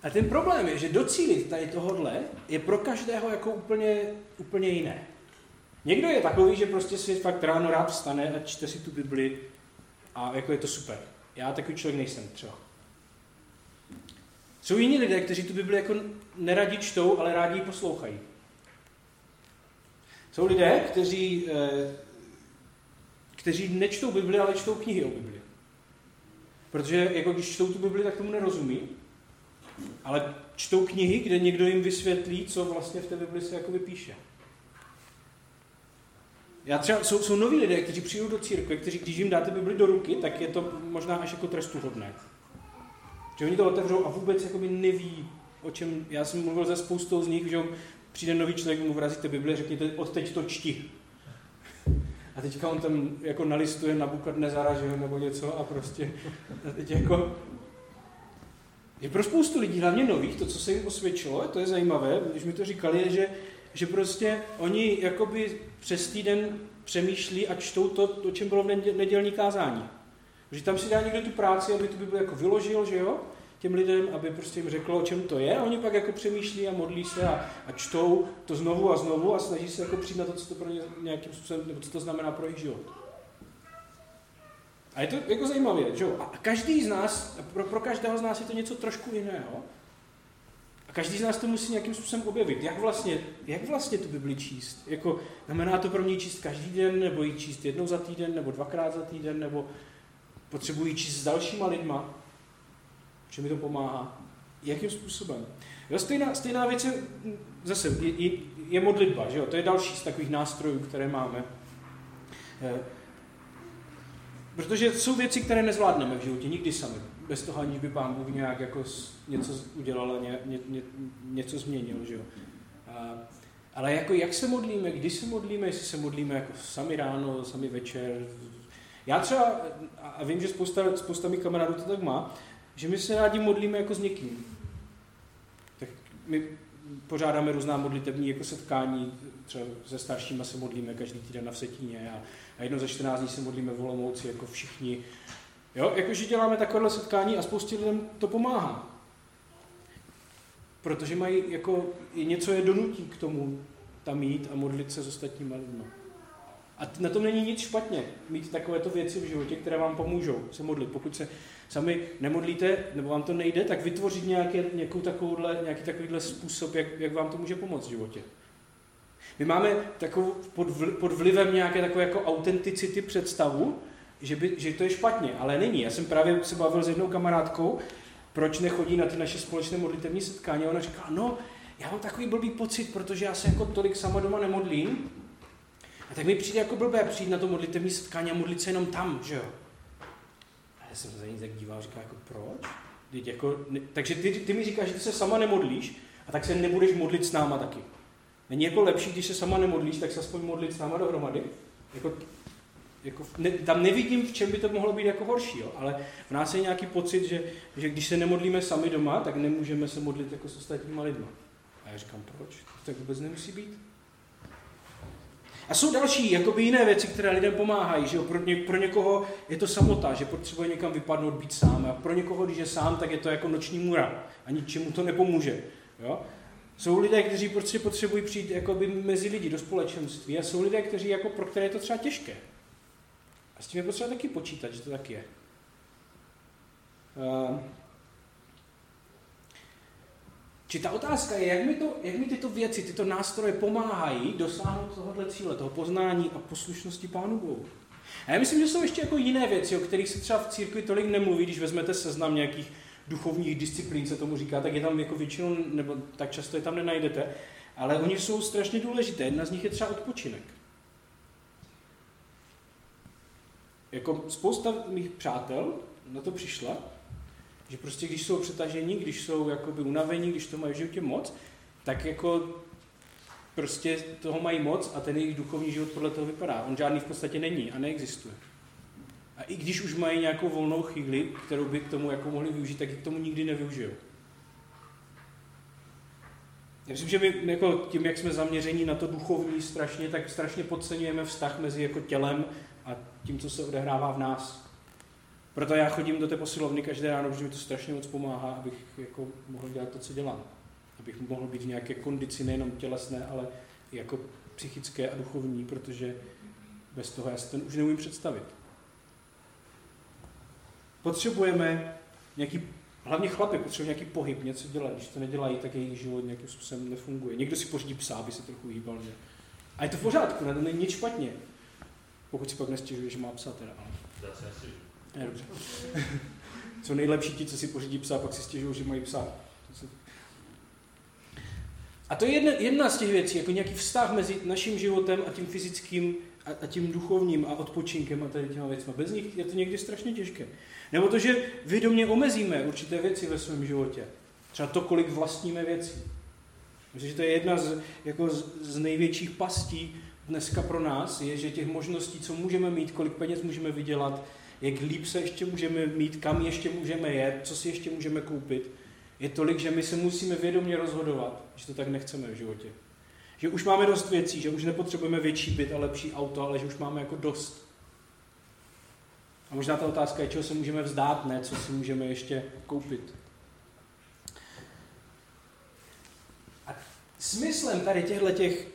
A ten problém je, že docílit tady tohodle je pro každého jako úplně, úplně jiné. Někdo je takový, že prostě si fakt ráno rád vstane a čte si tu Bibli a jako je to super. Já takový člověk nejsem třeba. Jsou jiní lidé, kteří tu Bibli jako neradi čtou, ale rádi ji poslouchají. Jsou lidé, kteří, eh, kteří nečtou Bibli, ale čtou knihy o Bibli. Protože jako když čtou tu Bibli, tak tomu nerozumí. Ale čtou knihy, kde někdo jim vysvětlí, co vlastně v té Bibli se jako píše. Já třeba, jsou, jsou noví lidé, kteří přijdou do církve, kteří, když jim dáte Bibli do ruky, tak je to možná až jako trestuhodné. Že oni to otevřou a vůbec jakoby neví, o čem, já jsem mluvil se spoustou z nich, že přijde nový člověk, mu vrazíte Bibli a řekněte, odteď to čti. A teďka on tam jako nalistuje na Bukadnezara, že nebo něco a prostě a teď jako je pro spoustu lidí, hlavně nových, to, co se jim osvědčilo, to je zajímavé, když mi to říkali, je, že že prostě oni jakoby přes týden přemýšlí a čtou to, o čem bylo v nedělní kázání. Že tam si dá někdo tu práci, aby to by bylo jako vyložil, že jo, těm lidem, aby prostě jim řekl, o čem to je, a oni pak jako přemýšlí a modlí se a, a čtou to znovu a znovu a snaží se jako přijít na to, co to pro ně nějakým způsobem, nebo co to znamená pro jejich život. A je to jako zajímavé, že jo? A každý z nás, pro, pro každého z nás je to něco trošku jiného. A každý z nás to musí nějakým způsobem objevit. Jak vlastně, jak vlastně tu Bibli číst? Jako, znamená to pro mě číst každý den, nebo ji číst jednou za týden, nebo dvakrát za týden, nebo potřebuji číst s dalšíma lidma? Čím mi to pomáhá? Jakým způsobem? Jo, stejná, stejná věc je, zase, je, je, je modlitba, že jo? To je další z takových nástrojů, které máme. Protože jsou věci, které nezvládneme v životě, nikdy sami bez toho, aniž by pán Bůh nějak jako něco udělal a ně, ně, ně, něco změnil. Že jo? A, ale jako jak se modlíme, kdy se modlíme, jestli se modlíme jako sami ráno, sami večer. Já třeba, a vím, že spousta, spousta mých kamarádů to tak má, že my se rádi modlíme jako s někým. Tak my pořádáme různá modlitební jako setkání, třeba se staršíma se modlíme každý týden na Vsetíně a, a jedno za 14 dní se modlíme v Olomouci jako všichni. Jo, jakože děláme takovéhle setkání a spoustě lidem to pomáhá. Protože mají jako, něco je donutí k tomu tam jít a modlit se s ostatními lidmi. A na tom není nic špatně, mít takovéto věci v životě, které vám pomůžou se modlit. Pokud se sami nemodlíte, nebo vám to nejde, tak vytvořit nějaký, nějakou takovouhle, nějaký takovýhle způsob, jak, jak vám to může pomoct v životě. My máme takovou, pod, vl, pod vlivem nějaké takové jako autenticity představu, že, by, že to je špatně, ale není. Já jsem právě se bavil s jednou kamarádkou, proč nechodí na ty naše společné modlitevní setkání. A ona říká, no, já mám takový blbý pocit, protože já se jako tolik sama doma nemodlím. A tak mi přijde jako blbé přijít na to modlitevní setkání a modlit se jenom tam, že jo. A já jsem se za ní tak díval, říká, jako proč? Teď jako, ne, takže ty, ty mi říkáš, že ty se sama nemodlíš, a tak se nebudeš modlit s náma taky. Není jako lepší, když se sama nemodlíš, tak se aspoň modlit s náma dohromady? Jako, jako, ne, tam nevidím, v čem by to mohlo být jako horší, jo? ale v nás je nějaký pocit, že, že když se nemodlíme sami doma, tak nemůžeme se modlit jako s ostatníma lidma. A já říkám, proč? To tak vůbec nemusí být. A jsou další jakoby jiné věci, které lidem pomáhají. Že jo? Pro, ně, pro někoho je to samota, že potřebuje někam vypadnout, být sám. A pro někoho, když je sám, tak je to jako noční můra. A ničemu to nepomůže. Jo? Jsou lidé, kteří prostě potřebují přijít jakoby mezi lidi do společenství a jsou lidé, kteří jako pro které je to třeba těžké. A s tím je potřeba taky počítat, že to tak je. Uh, či ta otázka je, jak mi, to, jak mi tyto věci, tyto nástroje pomáhají dosáhnout tohohle cíle, toho poznání a poslušnosti Pánu Bohu. A já myslím, že jsou ještě jako jiné věci, o kterých se třeba v církvi tolik nemluví, když vezmete seznam nějakých duchovních disciplín, se tomu říká, tak je tam jako většinou, nebo tak často je tam nenajdete, ale oni jsou strašně důležité. Jedna z nich je třeba odpočinek. Jako spousta mých přátel na to přišla, že prostě když jsou přetažení, když jsou jakoby unavení, když to mají v životě moc, tak jako prostě toho mají moc a ten jejich duchovní život podle toho vypadá. On žádný v podstatě není a neexistuje. A i když už mají nějakou volnou chvíli, kterou by k tomu jako mohli využít, tak k tomu nikdy nevyužijou. Já myslím, že my jako tím, jak jsme zaměření na to duchovní strašně, tak strašně podceňujeme vztah mezi jako tělem a tím, co se odehrává v nás. Proto já chodím do té posilovny každé ráno, protože mi to strašně moc pomáhá, abych jako mohl dělat to, co dělám. Abych mohl být v nějaké kondici nejenom tělesné, ale jako psychické a duchovní, protože bez toho já si ten už neumím představit. Potřebujeme nějaký, hlavně chlapy potřebují nějaký pohyb, něco dělat. Když to nedělají, tak jejich život nějakým způsobem nefunguje. Někdo si pořídí psa, aby se trochu hýbal. Že? A je to v pořádku, ne? to není nic špatně. Pokud si pak nestěžuje, že má psa teda. Ale... Je, dobře. Co nejlepší ti, co si pořídí psa, pak si stěžují, že mají psa. A to je jedna, jedna z těch věcí, jako nějaký vztah mezi naším životem a tím fyzickým a, a tím duchovním a odpočinkem a tady těma věcmi. Bez nich je to někdy strašně těžké. Nebo to, že vědomě omezíme určité věci ve svém životě. Třeba to, kolik vlastníme věcí. Myslím, že to je jedna z, jako z, z největších pastí dneska pro nás, je, že těch možností, co můžeme mít, kolik peněz můžeme vydělat, jak líp se ještě můžeme mít, kam ještě můžeme jet, co si ještě můžeme koupit, je tolik, že my se musíme vědomě rozhodovat, že to tak nechceme v životě. Že už máme dost věcí, že už nepotřebujeme větší byt a lepší auto, ale že už máme jako dost. A možná ta otázka je, čeho se můžeme vzdát, ne co si můžeme ještě koupit. A smyslem tady těchto těch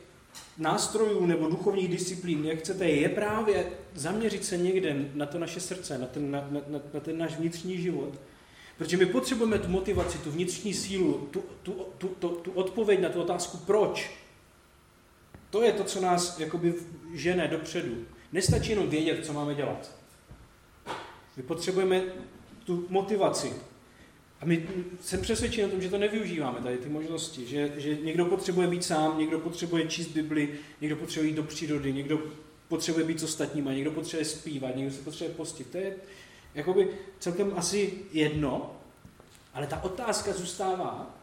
nástrojů nebo duchovních disciplín, jak chcete, je právě zaměřit se někde na to naše srdce, na ten, na, na, na ten náš vnitřní život. Protože my potřebujeme tu motivaci, tu vnitřní sílu, tu, tu, tu, tu, tu odpověď na tu otázku proč. To je to, co nás jakoby žene dopředu. Nestačí jenom vědět, co máme dělat. My potřebujeme tu motivaci. A my jsem přesvědčen o tom, že to nevyužíváme, tady ty možnosti. Že, že někdo potřebuje být sám, někdo potřebuje číst Bibli, někdo potřebuje jít do přírody, někdo potřebuje být s ostatníma, někdo potřebuje zpívat, někdo se potřebuje postit. To je jakoby celkem asi jedno, ale ta otázka zůstává,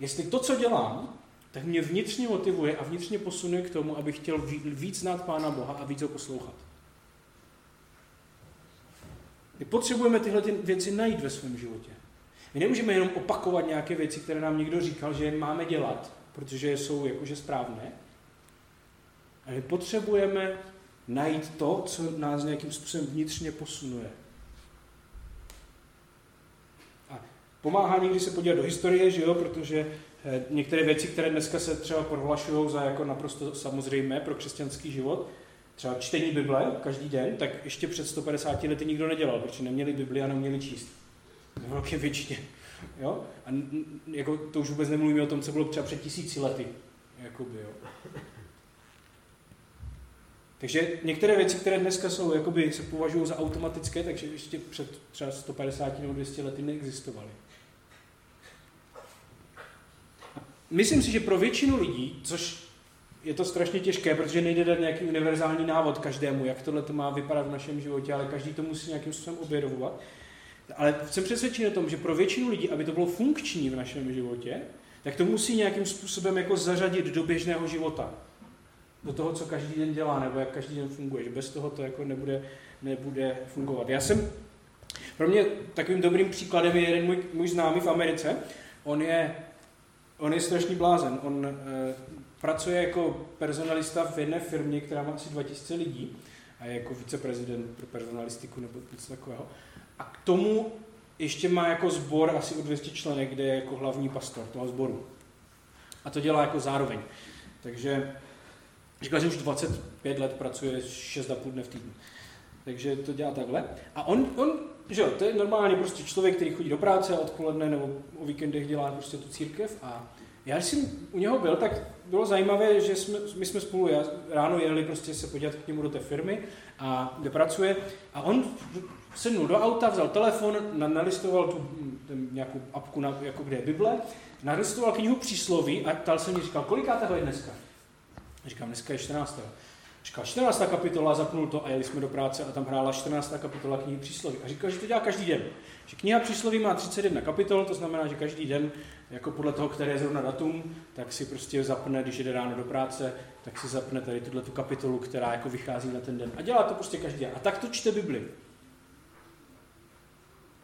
jestli to, co dělám, tak mě vnitřně motivuje a vnitřně posunuje k tomu, abych chtěl víc znát Pána Boha a víc ho poslouchat. My potřebujeme tyhle ty věci najít ve svém životě. My nemůžeme jenom opakovat nějaké věci, které nám někdo říkal, že máme dělat, protože jsou jakože správné. A my potřebujeme najít to, co nás nějakým způsobem vnitřně posunuje. A pomáhá někdy se podívat do historie, že jo, protože eh, některé věci, které dneska se třeba prohlašují za jako naprosto samozřejmé pro křesťanský život, třeba čtení Bible každý den, tak ještě před 150 lety nikdo nedělal, protože neměli Bibli a neměli číst. V velké většině. Jo? A jako, to už vůbec nemluvíme o tom, co bylo třeba před tisíci lety. Jakoby, jo. Takže některé věci, které dneska jsou, jakoby se považují za automatické, takže ještě před třeba 150 nebo 200 lety neexistovaly. Myslím si, že pro většinu lidí, což je to strašně těžké, protože nejde dát nějaký univerzální návod každému, jak tohle to má vypadat v našem životě, ale každý to musí nějakým způsobem objevovat. Ale jsem přesvědčen o tom, že pro většinu lidí, aby to bylo funkční v našem životě, tak to musí nějakým způsobem jako zařadit do běžného života. Do toho, co každý den dělá, nebo jak každý den funguje. Že bez toho to jako nebude, nebude fungovat. Já jsem, pro mě takovým dobrým příkladem je jeden můj, můj známý v Americe. On je, on je strašný blázen. On e, pracuje jako personalista v jedné firmě, která má asi 2000 lidí a je jako viceprezident pro personalistiku nebo něco takového. A k tomu ještě má jako sbor asi o 200 členek, kde je jako hlavní pastor toho sboru. A to dělá jako zároveň. Takže říkal, že už 25 let pracuje 6,5 dne v týdnu. Takže to dělá takhle. A on, on že jo, to je normálně prostě člověk, který chodí do práce a odpoledne nebo o víkendech dělá prostě tu církev. A já, když jsem u něho byl, tak bylo zajímavé, že jsme, my jsme spolu já, ráno jeli prostě se podívat k němu do té firmy, a kde pracuje. A on sednul do auta, vzal telefon, nalistoval tu ten, nějakou apku, na, jako kde je Bible, nalistoval knihu přísloví a ptal se mě, říkal, kolikátého je dneska? Říkám, dneska je 14. Říkal, 14. kapitola, zapnul to a jeli jsme do práce a tam hrála 14. kapitola knihy přísloví. A říkal, že to dělá každý den. Že kniha přísloví má 31 kapitol, to znamená, že každý den, jako podle toho, které je zrovna datum, tak si prostě zapne, když jde ráno do práce, tak si zapne tady tuhle tu kapitolu, která jako vychází na ten den. A dělá to prostě každý den. A tak to čte Bibli.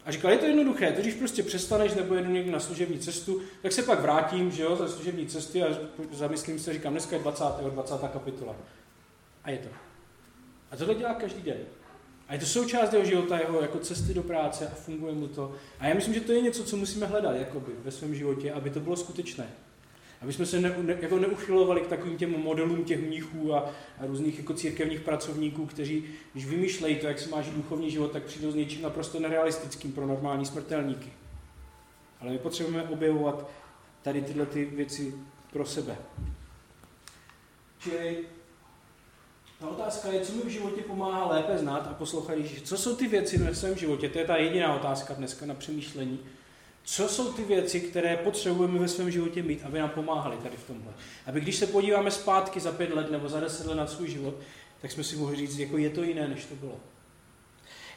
A říkal, je to jednoduché, když prostě přestaneš nebo jedu někdy na služební cestu, tak se pak vrátím, že jo, za služební cesty a zamyslím se, říkám, dneska je 20. 20. kapitola. A je to. A tohle dělá každý den. A je to součást jeho života, jeho jako cesty do práce a funguje mu to. A já myslím, že to je něco, co musíme hledat jakoby, ve svém životě, aby to bylo skutečné. Aby jsme se ne, ne, jako neuchylovali k takovým těm modelům těch mnichů a, a různých jako církevních pracovníků, kteří, když vymýšlejí to, jak se má žít duchovní život, tak přijdou s něčím naprosto nerealistickým pro normální smrtelníky. Ale my potřebujeme objevovat tady tyhle ty věci pro sebe. Čili ta otázka je, co mi v životě pomáhá lépe znát a poslouchat Ježíše. Co jsou ty věci ve svém životě? To je ta jediná otázka dneska na přemýšlení. Co jsou ty věci, které potřebujeme ve svém životě mít, aby nám pomáhali tady v tomhle? Aby když se podíváme zpátky za pět let nebo za deset let na svůj život, tak jsme si mohli říct, jako je to jiné, než to bylo.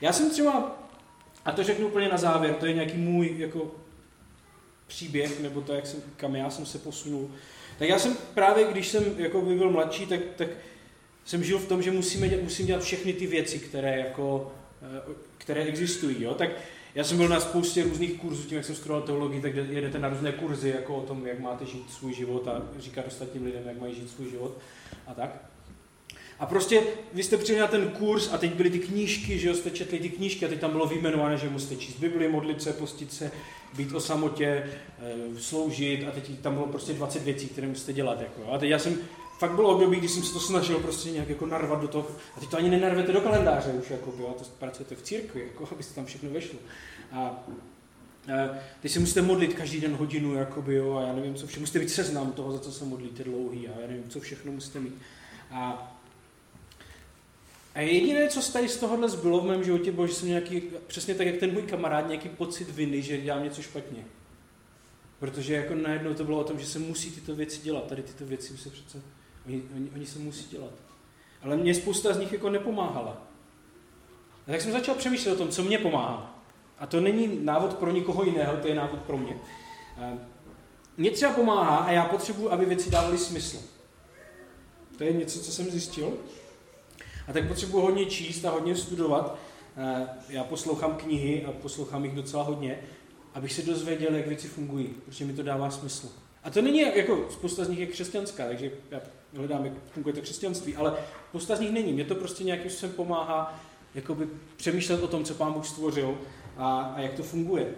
Já jsem třeba, a to řeknu úplně na závěr, to je nějaký můj jako příběh, nebo to, jak jsem, kam já jsem se posunul. Tak já jsem právě, když jsem jako byl mladší, tak, tak jsem žil v tom, že musíme dělat, musím dělat všechny ty věci, které, jako, eh, které existují. Jo? Tak já jsem byl na spoustě různých kurzů, tím, jak jsem studoval teologii, tak jedete na různé kurzy, jako o tom, jak máte žít svůj život a říkat ostatním lidem, jak mají žít svůj život a tak. A prostě vy jste přijeli na ten kurz a teď byly ty knížky, že jo, jste četli ty knížky a teď tam bylo vyjmenované, že musíte číst Bibli, modlit se, postit se, být o samotě, eh, sloužit a teď tam bylo prostě 20 věcí, které musíte dělat. Jako. A teď já jsem fakt bylo období, kdy jsem se to snažil prostě nějak jako narvat do toho. A teď to ani nenarvete do kalendáře už, jako by, a to pracujete v církvi, jako, abyste tam všechno vešlo. A, a teď se musíte modlit každý den hodinu, jakoby, jo, a já nevím, co všechno. Musíte být seznam toho, za co se modlíte dlouhý, a já nevím, co všechno musíte mít. A, a jediné, co tady z tohohle zbylo v mém životě, bylo, že jsem nějaký, přesně tak, jak ten můj kamarád, nějaký pocit viny, že dělám něco špatně. Protože jako najednou to bylo o tom, že se musí tyto věci dělat. Tady tyto věci se přece Oni, oni, oni se musí dělat. Ale mě spousta z nich jako nepomáhala. A tak jsem začal přemýšlet o tom, co mě pomáhá. A to není návod pro nikoho jiného, to je návod pro mě. Mně třeba pomáhá a já potřebuji, aby věci dávaly smysl. To je něco, co jsem zjistil. A tak potřebuji hodně číst a hodně studovat. Já poslouchám knihy a poslouchám jich docela hodně, abych se dozvěděl, jak věci fungují, protože mi to dává smysl. A to není jako, spousta z nich je křesťanská, takže já hledám, jak funguje to křesťanství, ale spousta z nich není. Mě to prostě nějakým způsobem pomáhá jakoby přemýšlet o tom, co Pán Bůh stvořil a, a jak to funguje.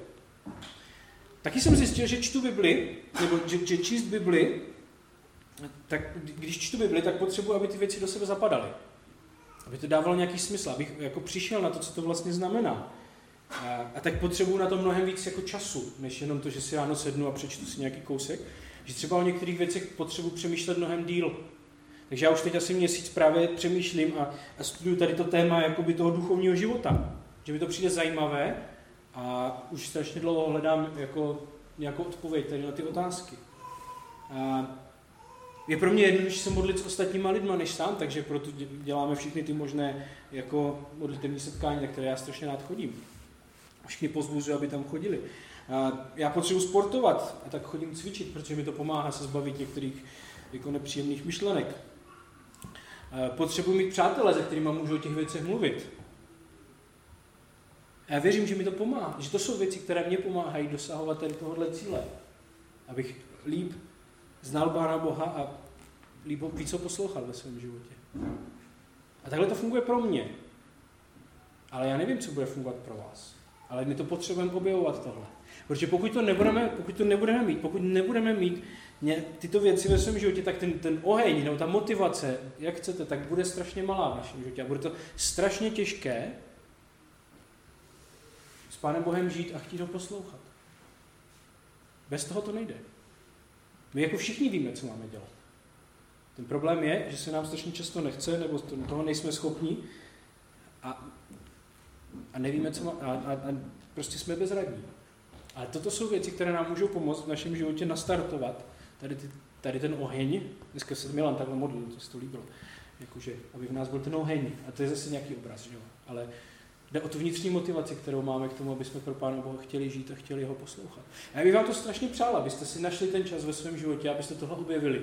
Taky jsem zjistil, že čtu Bibli, nebo že, že číst Bibli, tak když čtu Bibli, tak potřebuji, aby ty věci do sebe zapadaly. Aby to dávalo nějaký smysl, abych jako přišel na to, co to vlastně znamená. A, a tak potřebuji na to mnohem víc jako času, než jenom to, že si ráno sednu a přečtu si nějaký kousek. Že třeba o některých věcech potřebuji přemýšlet mnohem díl. Takže já už teď asi měsíc právě přemýšlím a, a studuju tady to téma jakoby toho duchovního života. Že mi to přijde zajímavé a už strašně dlouho hledám jako nějakou odpověď tady na ty otázky. A je pro mě jednodušší se modlit s ostatníma lidma než sám, takže proto děláme všechny ty možné jako modlitevní setkání, na které já strašně rád chodím. Všichni pozbuzují, aby tam chodili. Já potřebuji sportovat a tak chodím cvičit, protože mi to pomáhá se zbavit některých jako nepříjemných myšlenek. Potřebuji mít přátele, se kterými můžu o těch věcech mluvit. A já věřím, že mi to pomáhá, že to jsou věci, které mě pomáhají dosahovat tady tohohle cíle. Abych líp znal Pána Boha a líp víc ho poslouchal ve svém životě. A takhle to funguje pro mě. Ale já nevím, co bude fungovat pro vás. Ale my to potřebujeme objevovat tohle. Protože pokud to nebudeme, pokud to nebudeme mít, pokud nebudeme mít tyto věci ve svém životě, tak ten, ten oheň nebo ta motivace, jak chcete, tak bude strašně malá v našem životě. A bude to strašně těžké s Pánem Bohem žít a chtít ho poslouchat. Bez toho to nejde. My jako všichni víme, co máme dělat. Ten problém je, že se nám strašně často nechce, nebo toho nejsme schopni a, a nevíme, co má, a, a, a prostě jsme bezradní. Ale toto jsou věci, které nám můžou pomoct v našem životě nastartovat tady, ty, tady ten oheň. Dneska se Milan takhle modlil, to se to líbilo. Jakože, aby v nás byl ten oheň. A to je zase nějaký obraz, že jo? Ale Jde o tu vnitřní motivaci, kterou máme k tomu, aby jsme pro Pána Boha chtěli žít a chtěli ho poslouchat. A já bych vám to strašně přál, abyste si našli ten čas ve svém životě, abyste tohle objevili.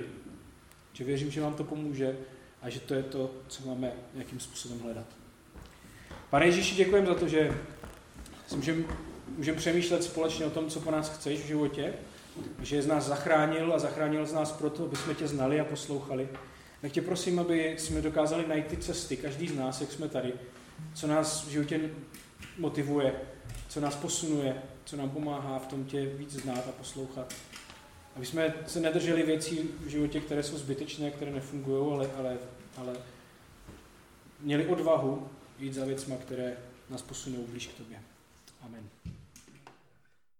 Že věřím, že vám to pomůže a že to je to, co máme nějakým způsobem hledat. Pane Ježíši, děkujeme za to, že můžeme můžem přemýšlet společně o tom, co po nás chceš v životě, že z nás zachránil a zachránil z nás proto, aby jsme tě znali a poslouchali. Tak tě prosím, aby jsme dokázali najít ty cesty, každý z nás, jak jsme tady, co nás v životě motivuje, co nás posunuje, co nám pomáhá v tom tě víc znát a poslouchat. Aby jsme se nedrželi věcí v životě, které jsou zbytečné, které nefungují, ale, ale, ale měli odvahu jít za věcma, které nás posunou blíž k tobě. Amen.